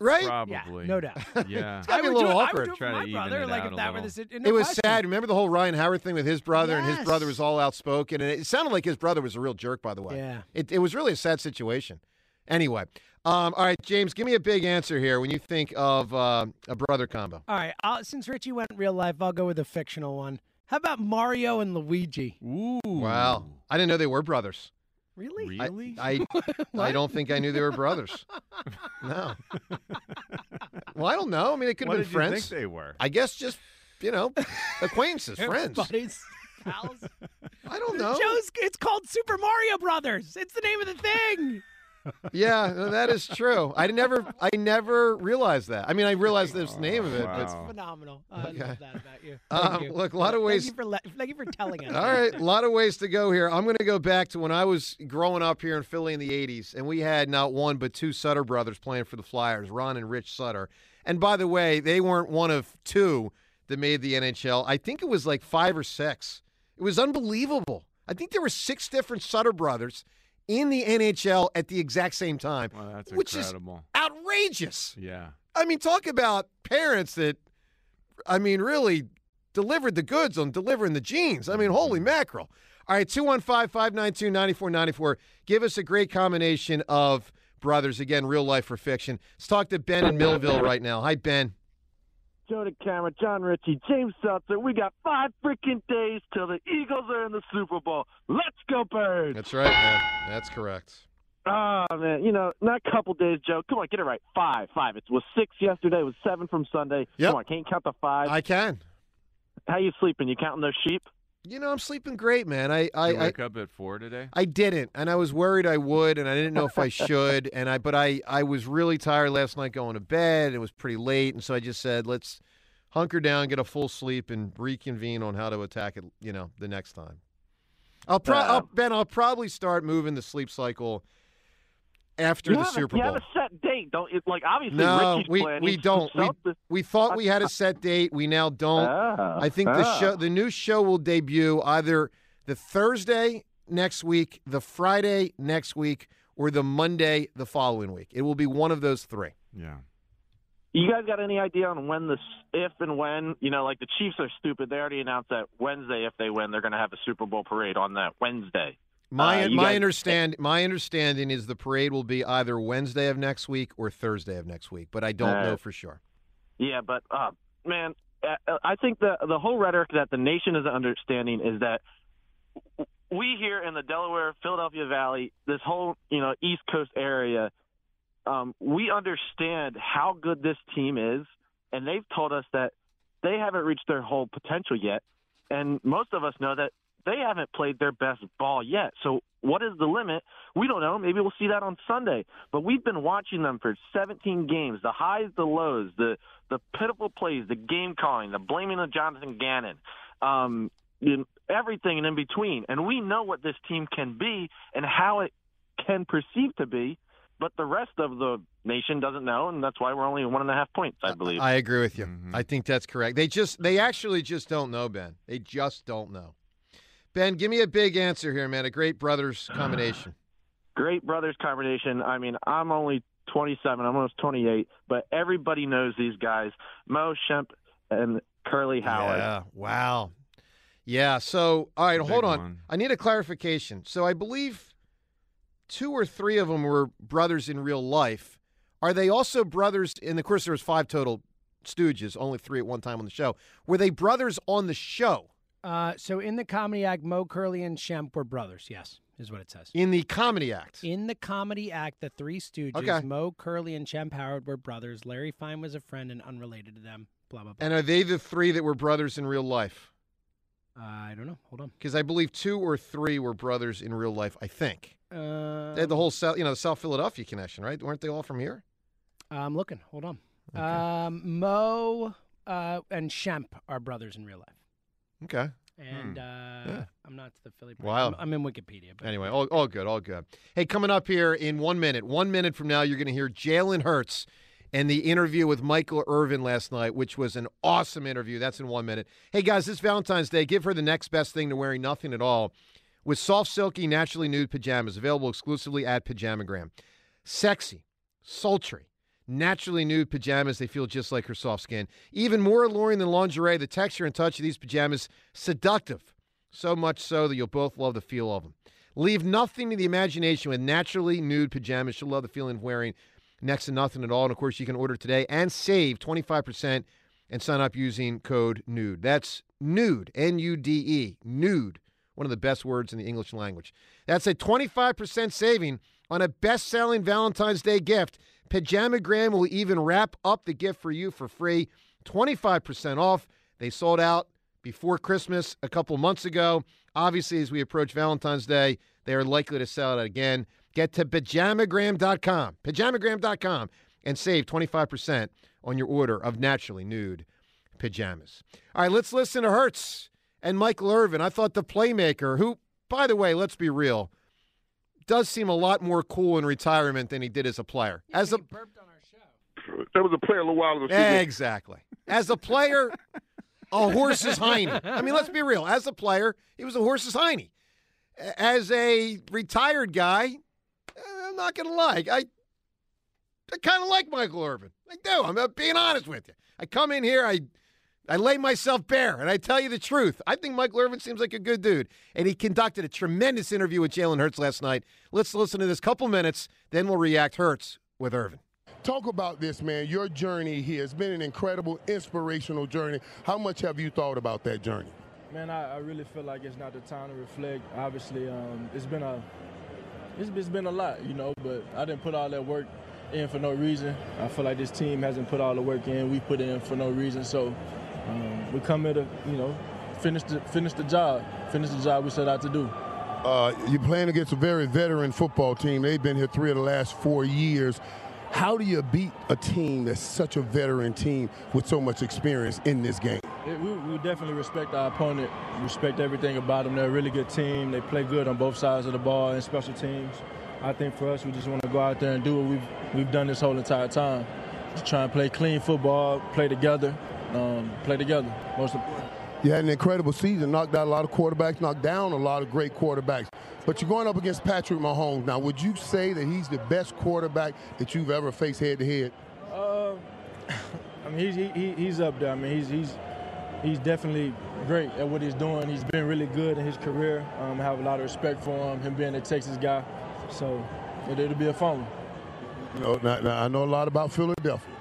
right? Probably. Yeah, no doubt. Yeah. It's gotta be a I would little do it- I awkward. would do it for to my even brother. it Like if that were the sit- no it was question. sad. Remember the whole Ryan Howard thing with his brother, and his brother was all outspoken, and it sounded like his brother was a real jerk. By the way, Yeah. it, it was really a sad situation. Anyway, um, all right, James, give me a big answer here when you think of uh, a brother combo. All right. I'll, since Richie went real life, I'll go with a fictional one. How about Mario and Luigi? Ooh. Wow, I didn't know they were brothers. Really? I- Really? I I, What? don't think I knew they were brothers. no. well, I don't know. I mean, they could what have did been friends. you think they were? I guess just you know acquaintances, friends. Buddies. Pals. I don't know. Joe's, it's called Super Mario Brothers. It's the name of the thing. Yeah, no, that is true. I never, I never realized that. I mean, I realized the name of it, Wow. but It's phenomenal. I Okay. love that about you. Thank Um, you. look, a lot of ways- Thank you for, le- thank you for telling us. all right, a lot of ways to go here. I'm going to go back to when I was growing up here in Philly in the '80s, and we had not one but two Sutter brothers playing for the Flyers, Ron and Rich Sutter. And by the way, they weren't one of two that made the NHL. I think it was like five or six. It was unbelievable. I think there were six different Sutter brothers in the NHL at the exact same time, that's which is outrageous. yeah. I mean, talk about parents that, I mean, really delivered the goods on delivering the jeans. I mean, mm-hmm. holy mackerel. All right, 215 592 9494. Give us a great combination of brothers. Again, real life or fiction. Let's talk to Ben in Millville right now. Hi, Ben. Joe the camera, John Ritchie, James Seltzer. We got five freaking days till the Eagles are in the Super Bowl. Let's go, Birds! That's right, man. That's correct. Ah, man, you know, not a couple days, Joe. Come on, get it right. Five, five. It was six yesterday. It was seven from Sunday. Yep. Come on, can't you count the five? I can. How you sleeping? You counting those sheep? You know, I'm sleeping great, man. I, Did I, you I, wake up at four today? I didn't, and I was worried I would, and I didn't know if I should, and I but I I was really tired last night going to bed. It was pretty late, and so I just said, let's hunker down, get a full sleep, and reconvene on how to attack it. You know, the next time. I'll, pro- Uh, I'll Ben. I'll probably start moving the sleep cycle after you the have a- Super you Bowl. have a set date, don't you? Like obviously, No, Richie's we plan. we don't. We, we thought we had a set date. We now don't. Ah, I think the ah. show, the new show, will debut either the Thursday next week, the Friday next week, or the Monday the following week. It will be one of those three. Yeah. You guys got any idea on when this, if and when, you know, like the Chiefs are stupid. They already announced that Wednesday, if they win, they're going to have a Super Bowl parade on that Wednesday. My Uh, my guys- understand my understanding is the parade will be either Wednesday of next week or Thursday of next week, but I don't Uh, know for sure. Yeah, but uh, man, uh, I think the the whole rhetoric that the nation is understanding is that we here in the Delaware, Philadelphia Valley, this whole you know East Coast area, um, we understand how good this team is, and they've told us that they haven't reached their whole potential yet, and most of us know that they haven't played their best ball yet. So what is the limit? We don't know. Maybe we'll see that on Sunday. But we've been watching them for 17 games, the highs, the lows, the the pitiful plays, the game calling, the blaming of Jonathan Gannon, um, you everything and in between. And we know what this team can be and how it can perceive to be. But the rest of the nation doesn't know, and that's why we're only one and a half points, I believe. I agree with you. Mhm. I think that's correct. They just they actually just don't know, Ben. They just don't know. Ben, give me a big answer here, man. A great brothers combination. great brothers combination. I mean, I'm only 27, I'm almost 28, but everybody knows these guys: Moe Shemp and Curly Howard. Yeah. Wow. Yeah. So, all right, hold on. one. I need a clarification. So, I believe two or three of them were brothers in real life. Are they also brothers? And of course, there was five total Stooges, only three at one time on the show. Were they brothers on the show? Uh, so in the comedy act, Moe Curly and Shemp were brothers. Yes, is what it says. In the comedy act. In the comedy act, the Three Stooges, Okay. Moe Curly and Shemp Howard were brothers. Larry Fine was a friend and unrelated to them. Blah blah blah. And are they the three that were brothers in real life? Uh, I don't know. Hold on. Because I believe two or three were brothers in real life. I think Uh, they had the whole South, you know, the South Philadelphia connection, right? Weren't they all from here? I'm looking. Hold on. Um, Moe uh, and Shemp are brothers in real life. Okay. And uh, Yeah. I'm not to the Philly. part. Wow. I'm, I'm in Wikipedia. But Anyway, all, all good, all good. Hey, coming up here in one minute, one minute from now, you're going to hear Jalen Hurts and the interview with Michael Irvin last night, which was an awesome interview. That's in one minute. Hey, guys, this Valentine's Day, give her the next best thing to wearing nothing at all with soft, silky, naturally nude pajamas available exclusively at Pajamagram. Sexy, sultry, naturally nude pajamas. They feel just like her soft skin. Even more alluring than lingerie, the texture and touch of these pajamas seductive. So much so that you'll both love the feel of them. Leave nothing to the imagination with naturally nude pajamas. You'll love the feeling of wearing next to nothing at all. And of course, you can order today and save 25% and sign up using code NUDE. That's NUDE, N U D E, NUDE, one of the best words in the English language. That's a 25% saving on a best selling Valentine's Day gift. Pajamagram will even wrap up the gift for you for free. 25% off. They sold out before Christmas a couple months ago. Obviously, as we approach Valentine's Day, they are likely to sell it again. Get to pajamagram.com, pajamagram.com, and save 25% on your order of naturally nude pajamas. All right, let's listen to Hurts and Michael Irvin. I thought the playmaker, who, by the way, let's be real, does seem a lot more cool in retirement than he did as a player. As a That was a player a little while ago. Exactly. As a player, a horse's hiney. I mean, let's be real. As a player, he was a horse's hiney. As a retired guy, eh, I'm not going to lie. I, I kind of like Michael Irvin. I do. I'm being honest with you. I come in here, I, I lay myself bare, and I tell you the truth. I think Michael Irvin seems like a good dude, and he conducted a tremendous interview with Jalen Hurts last night. Let's listen to this couple minutes, then we'll react Hurts with Irvin. Talk about this, man. Your journey here has been an incredible, inspirational journey. How much have you thought about that journey? Man, I, I really feel like it's not the time to reflect. Obviously, um, it's been a it's, it's been a lot, you know, but I didn't put all that work in for no reason. I feel like this team hasn't put all the work in. We put it in for no reason. So um, we come here to, you know, finish the finish the job, finish the job we set out to do. Uh, you're playing against a very veteran football team. They've been here three of the last four years. How do you beat a team that's such a veteran team with so much experience in this game? It, we, we definitely respect our opponent, respect everything about them. They're a really good team. They play good on both sides of the ball and special teams. I think for us, we just want to go out there and do what we've we've done this whole entire time. Just try and play clean football, play together, um, play together. Most important. You had an incredible season, knocked out a lot of quarterbacks, knocked down a lot of great quarterbacks. But you're going up against Patrick Mahomes. Now, would you say that he's the best quarterback that you've ever faced head to head? Uh, I mean, he's he, he, he's up there. I mean, he's he's he's definitely great at what he's doing. He's been really good in his career. Um, I have a lot of respect for him. Him being a Texas guy, so it, it'll be a fun one. You know, now, now, I know a lot about Philadelphia.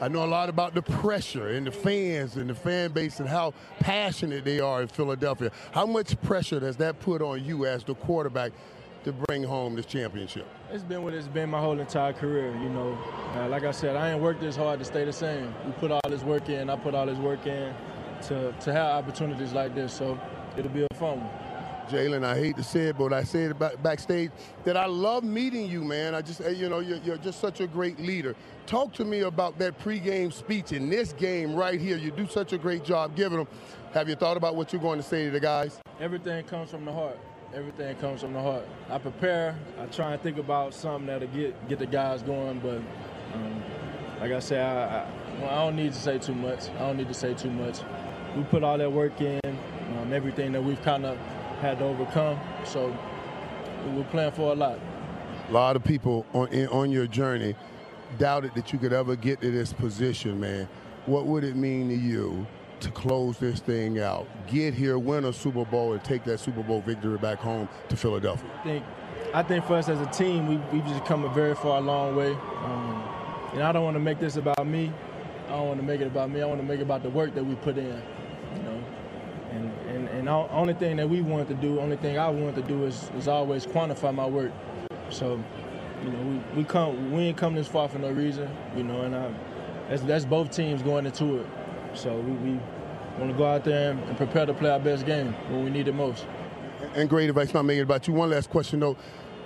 I know a lot about the pressure and the fans and the fan base and how passionate they are in Philadelphia. How much pressure does that put on you as the quarterback to bring home this championship? It's been what it's been my whole entire career. You know, uh, like I said, I ain't worked this hard to stay the same. We put all this work in. I put all this work in to to have opportunities like this. So it'll be a fun one. Jalen, I hate to say it, but I said it back, backstage that I love meeting you, man. I just, you know, you're, you're just such a great leader. Talk to me about that pregame speech in this game right here. You do such a great job giving them. Have you thought about what you're going to say to the guys? Everything comes from the heart. Everything comes from the heart. I prepare. I try and think about something that'll get get the guys going. But um, like I said, I, I, well, I don't need to say too much. I don't need to say too much. We put all that work in. Um, everything that we've kind of had to overcome. So we're playing for a lot. A lot of people on in, on your journey doubted that you could ever get to this position, man. What would it mean to you to close this thing out, get here, win a Super Bowl, and take that Super Bowl victory back home to Philadelphia? I think I think for us as a team, we we've just come a very far long way. Um, and I don't want to make this about me. I don't want to make it about me. I want to make it about the work that we put in. You know, and the only thing that we wanted to do, only thing I wanted to do is is always quantify my work. So, you know, we, we come we ain't come this far for no reason. You know, and I, that's that's both teams going into it. So we, we want to go out there and, and prepare to play our best game when we need it most. And great advice, not making it about you. One last question though.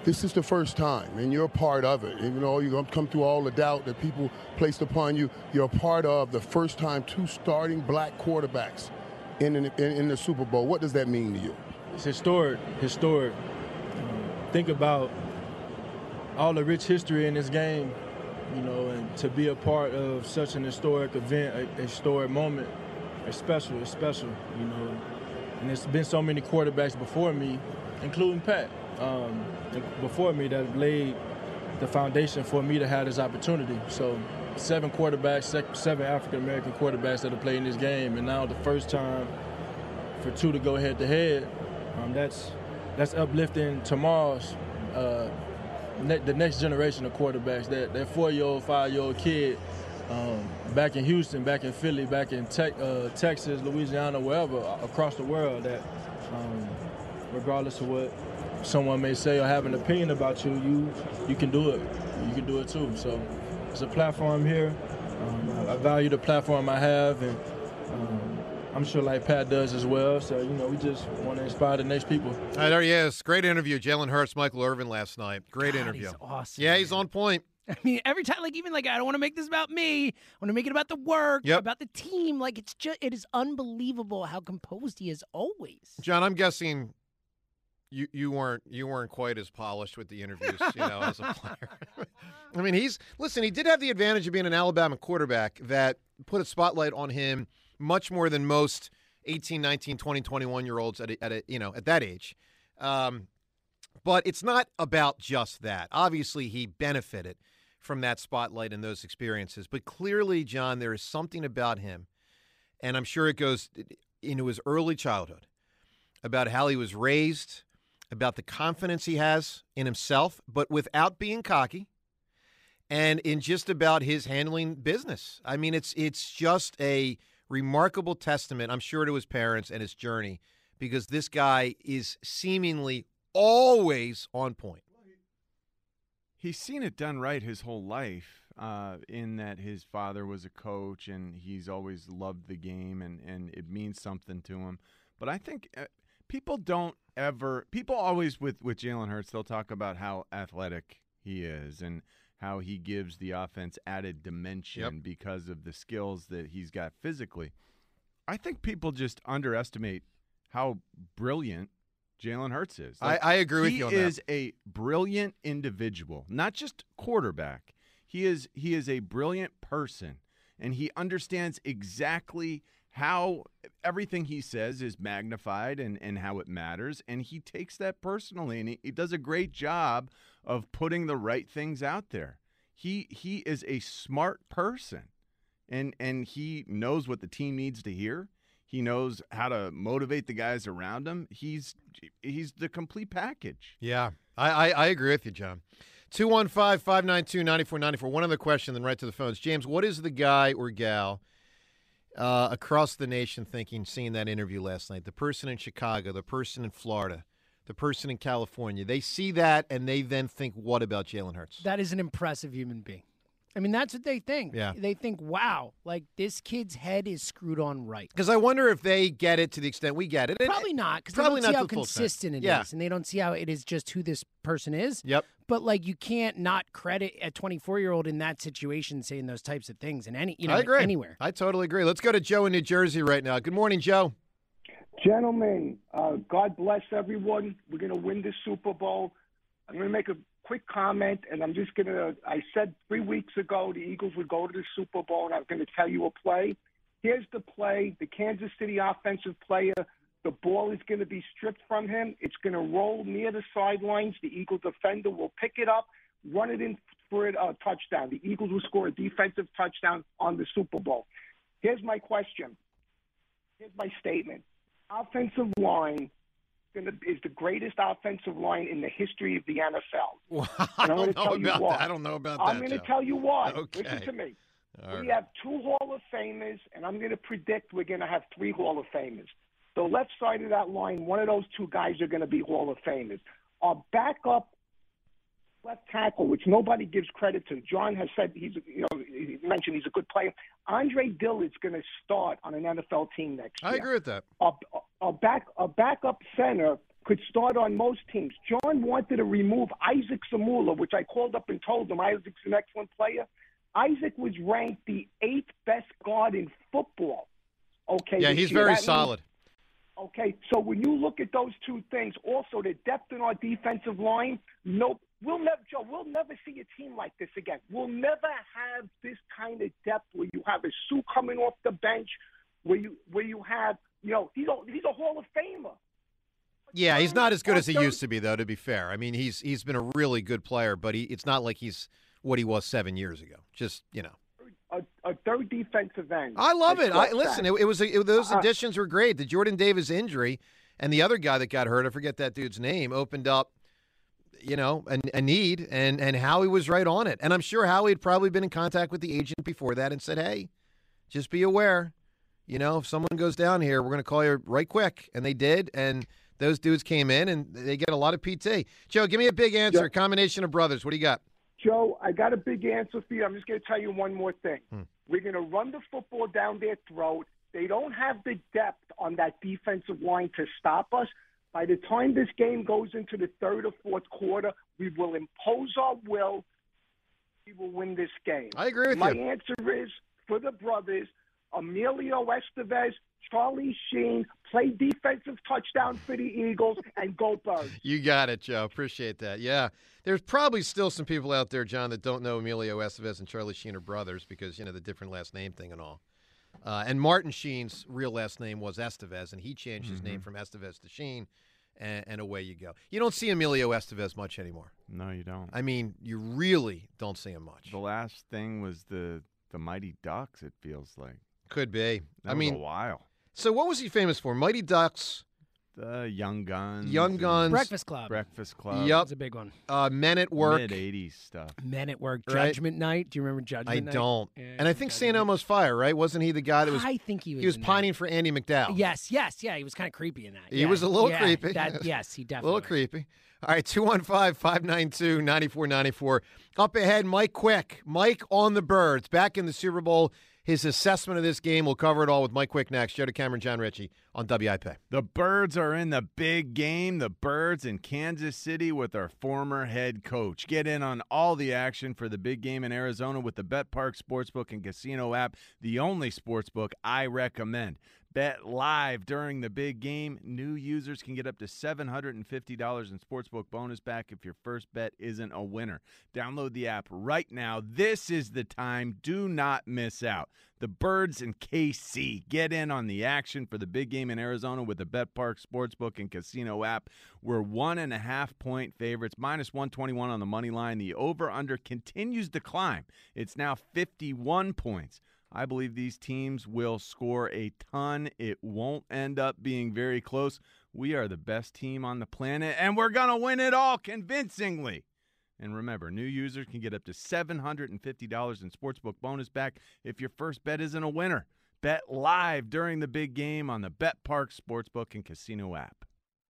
This is the first time, and you're a part of it. Even though to come through all the doubt that people placed upon you, you're a part of the first time two starting black quarterbacks in, in, in the Super Bowl. What does that mean to you? It's historic. Historic. Think about all the rich history in this game, you know, and to be a part of such an historic event, a, a historic moment, it's special. It's special, you know. And there's been so many quarterbacks before me, including Pat, um, before me that laid the foundation for me to have this opportunity. So seven quarterbacks, seven African American quarterbacks that have played in this game, and now the first time for two to go head to head. Um, that's that's uplifting tomorrow's uh, ne- the next generation of quarterbacks. That that four year old, five year old kid um, back in Houston, back in Philly, back in te- uh, Texas, Louisiana, wherever across the world. That um, regardless of what someone may say or have an opinion about you, you you can do it. You can do it too. So it's a platform here. Um, I value the platform I have, and um, I'm sure like Pat does as well. So you know, we just want to inspire the next people. All right, there he is. Great interview, Jalen Hurts, Michael Irvin last night. Great God, interview. he's awesome. Yeah, he's on point. I mean, every time, like even like I don't want to make this about me. I want to make it about the work, Yep. about the team. Like it's just it is unbelievable how composed he is always. John, I'm guessing you you weren't you weren't quite as polished with the interviews, you know, as a player. I mean, he's listen. He did have the advantage of being an Alabama quarterback that put a spotlight on him much more than most 18, 19, 20, 21 year olds at a, at a, you know at that age. Um, but it's not about just that. Obviously, he benefited from that spotlight and those experiences. But clearly, John, there is something about him, and I'm sure it goes into his early childhood about how he was raised, about the confidence he has in himself, but without being cocky, and in just about his handling business. I mean, it's it's just a remarkable testament, I'm sure, to his parents and his journey, because this guy is seemingly always on point. He's seen it done right his whole life. Uh, in that his father was a coach and he's always loved the game and, and it means something to him. But I think uh, people don't ever people always with with Jalen Hurts they'll talk about how athletic he is and how he gives the offense added dimension Yep. because of the skills that he's got physically. I think people just underestimate how brilliant Jalen Hurts is. I- I agree with he you on that. is a brilliant individual, not just quarterback. He is he is a brilliant person, and he understands exactly how everything he says is magnified and, and how it matters, and he takes that personally, and he, he does a great job of putting the right things out there. He he is a smart person, and and he knows what the team needs to hear. He knows how to motivate the guys around him. He's he's the complete package. Yeah, I, I, I agree with you, John. 215 592 9494. One other question, then right to the phones. James, what is the guy or gal uh, across the nation thinking, seeing that interview last night? The person in Chicago, the person in Florida, the person in California. They see that and they then think, what about Jalen Hurts? That is an impressive human being. I mean, that's what they think. Yeah. They think, wow, like this kid's head is screwed on right. Because I wonder if they get it to the extent we get it. And- Probably not, because they don't see how to the full extent. consistent it is, Yeah. and they don't see how it is just who this person is. Yep. But like, you can't not credit a 24 year old in that situation saying those types of things in any, you know, I agree. anywhere. I totally agree. Let's go to Joe in New Jersey right now. Good morning, Joe. Gentlemen, uh, God bless everyone. We're going to win this Super Bowl. I'm going to make a quick comment, and I'm just going to. I said three weeks ago the Eagles would go to the Super Bowl, and I was going to tell you a play. Here's the play the Kansas City offensive player. The ball is going to be stripped from him. It's going to roll near the sidelines. The Eagle defender will pick it up, run it in for a touchdown. The Eagles will score a defensive touchdown on the Super Bowl. Here's my question. Here's my statement offensive line is the greatest offensive line in the history of the NFL. Well, I don't know about that. I don't know about I'm that. going to tell you why. Okay. Listen to me. All we right. have two Hall of Famers, and I'm going to predict we're going to have three Hall of Famers. The left side of that line, one of those two guys are going to be Hall of Famers. Our backup left tackle, which nobody gives credit to. John has said he's, you know, he mentioned he's a good player. Andre Dill is going to start on an NFL team next year. I agree with that. A, a back a backup center could start on most teams. John wanted to remove Isaac Seumalo, which I called up and told him Isaac's an excellent player. Isaac was ranked the eighth best guard in football. Okay. Yeah, he's year. very That means- solid. Okay, so when you look at those two things, also the depth in our defensive line, no, we'll never, Joe, we'll never see a team like this again. We'll never have this kind of depth where you have a Suh coming off the bench, where you where you have, you know, he's a he's a Hall of Famer. Yeah, he's not as good as he used to be, though. To be fair, I mean, he's he's been a really good player, but he, it's not like he's what he was seven years ago. Just you know, A, a third defensive end. I love it. I listen. It, it was it, those Uh, additions were great. The Jordan Davis injury and the other guy that got hurt, I forget that dude's name, opened up, you know, a, a need, and and Howie was right on it. And I'm sure Howie had probably been in contact with the agent before that and said, hey, just be aware, you know, if someone goes down here, we're going to call you right quick, and they did, and. Those dudes came in and they get a lot of PT. Joe, give me a big answer. Combination of brothers. What do you got? Joe, I got a big answer for you. I'm just going to tell you one more thing. Hmm. We're going to run the football down their throat. They don't have the depth on that defensive line to stop us. By the time this game goes into the third or fourth quarter, we will impose our will. We will win this game. I agree with My you. My answer is for the brothers, Emilio Estevez, Charlie Sheen, play defensive touchdown for the Eagles, and go Birds. You got it, Joe. Appreciate that. Yeah. There's probably still some people out there, John, that don't know Emilio Estevez and Charlie Sheen are brothers because, you know, the different last name thing and all. Uh, and Martin Sheen's real last name was Estevez, and he changed his name Mhm. from Estevez to Sheen, and, and away you go. You don't see Emilio Estevez much anymore. No, you don't. I mean, you really don't see him much. The last thing was the the Mighty Ducks. It feels like Could be. that I mean, a while. so what was he famous for? Mighty Ducks, The Young Guns, Young Guns, Breakfast Club. Breakfast Club. Yep. That's a big one. uh, Men at Work. mid '80s stuff. Men at Work. Right. Judgment Night. Do you remember Judgment I Night? don't. Yeah, and I think St. Elmo's Fire, right? Wasn't he the guy that was? I think he was. he was in that. pining for Andie MacDowell. Yes, yes, yeah. He was kind of creepy in that. He Yeah, was a little yeah, creepy. That, yes, he definitely. A definitely. little creepy. All right, 215 592 9494. Up ahead, Mike Quick. Mike on the birds. Back in the Super Bowl. His assessment of this game. We'll cover it all with Mike Quick next. Joe DeCamara, John Ritchie on WIP. The Birds are in the big game. The Birds in Kansas City with our former head coach. Get in on all the action for the big game in Arizona with the BetParx Sportsbook and Casino app, the only sportsbook I recommend. Bet live during the big game. New users can get up to $750 in sportsbook bonus back if your first bet isn't a winner. Download the app right now. This is the time. Do not miss out. The Birds and KC. Get in on the action for the big game in Arizona with the BetParx Sportsbook and Casino app. We're one and a half point favorites, minus 121 on the money line. The over under continues to climb. It's now 51 points. I believe these teams will score a ton. It won't end up being very close. We are the best team on the planet, and we're going to win it all convincingly. And remember, new users can get up to $750 in sportsbook bonus back if your first bet isn't a winner. Bet live during the big game on the BetParx Sportsbook and Casino app.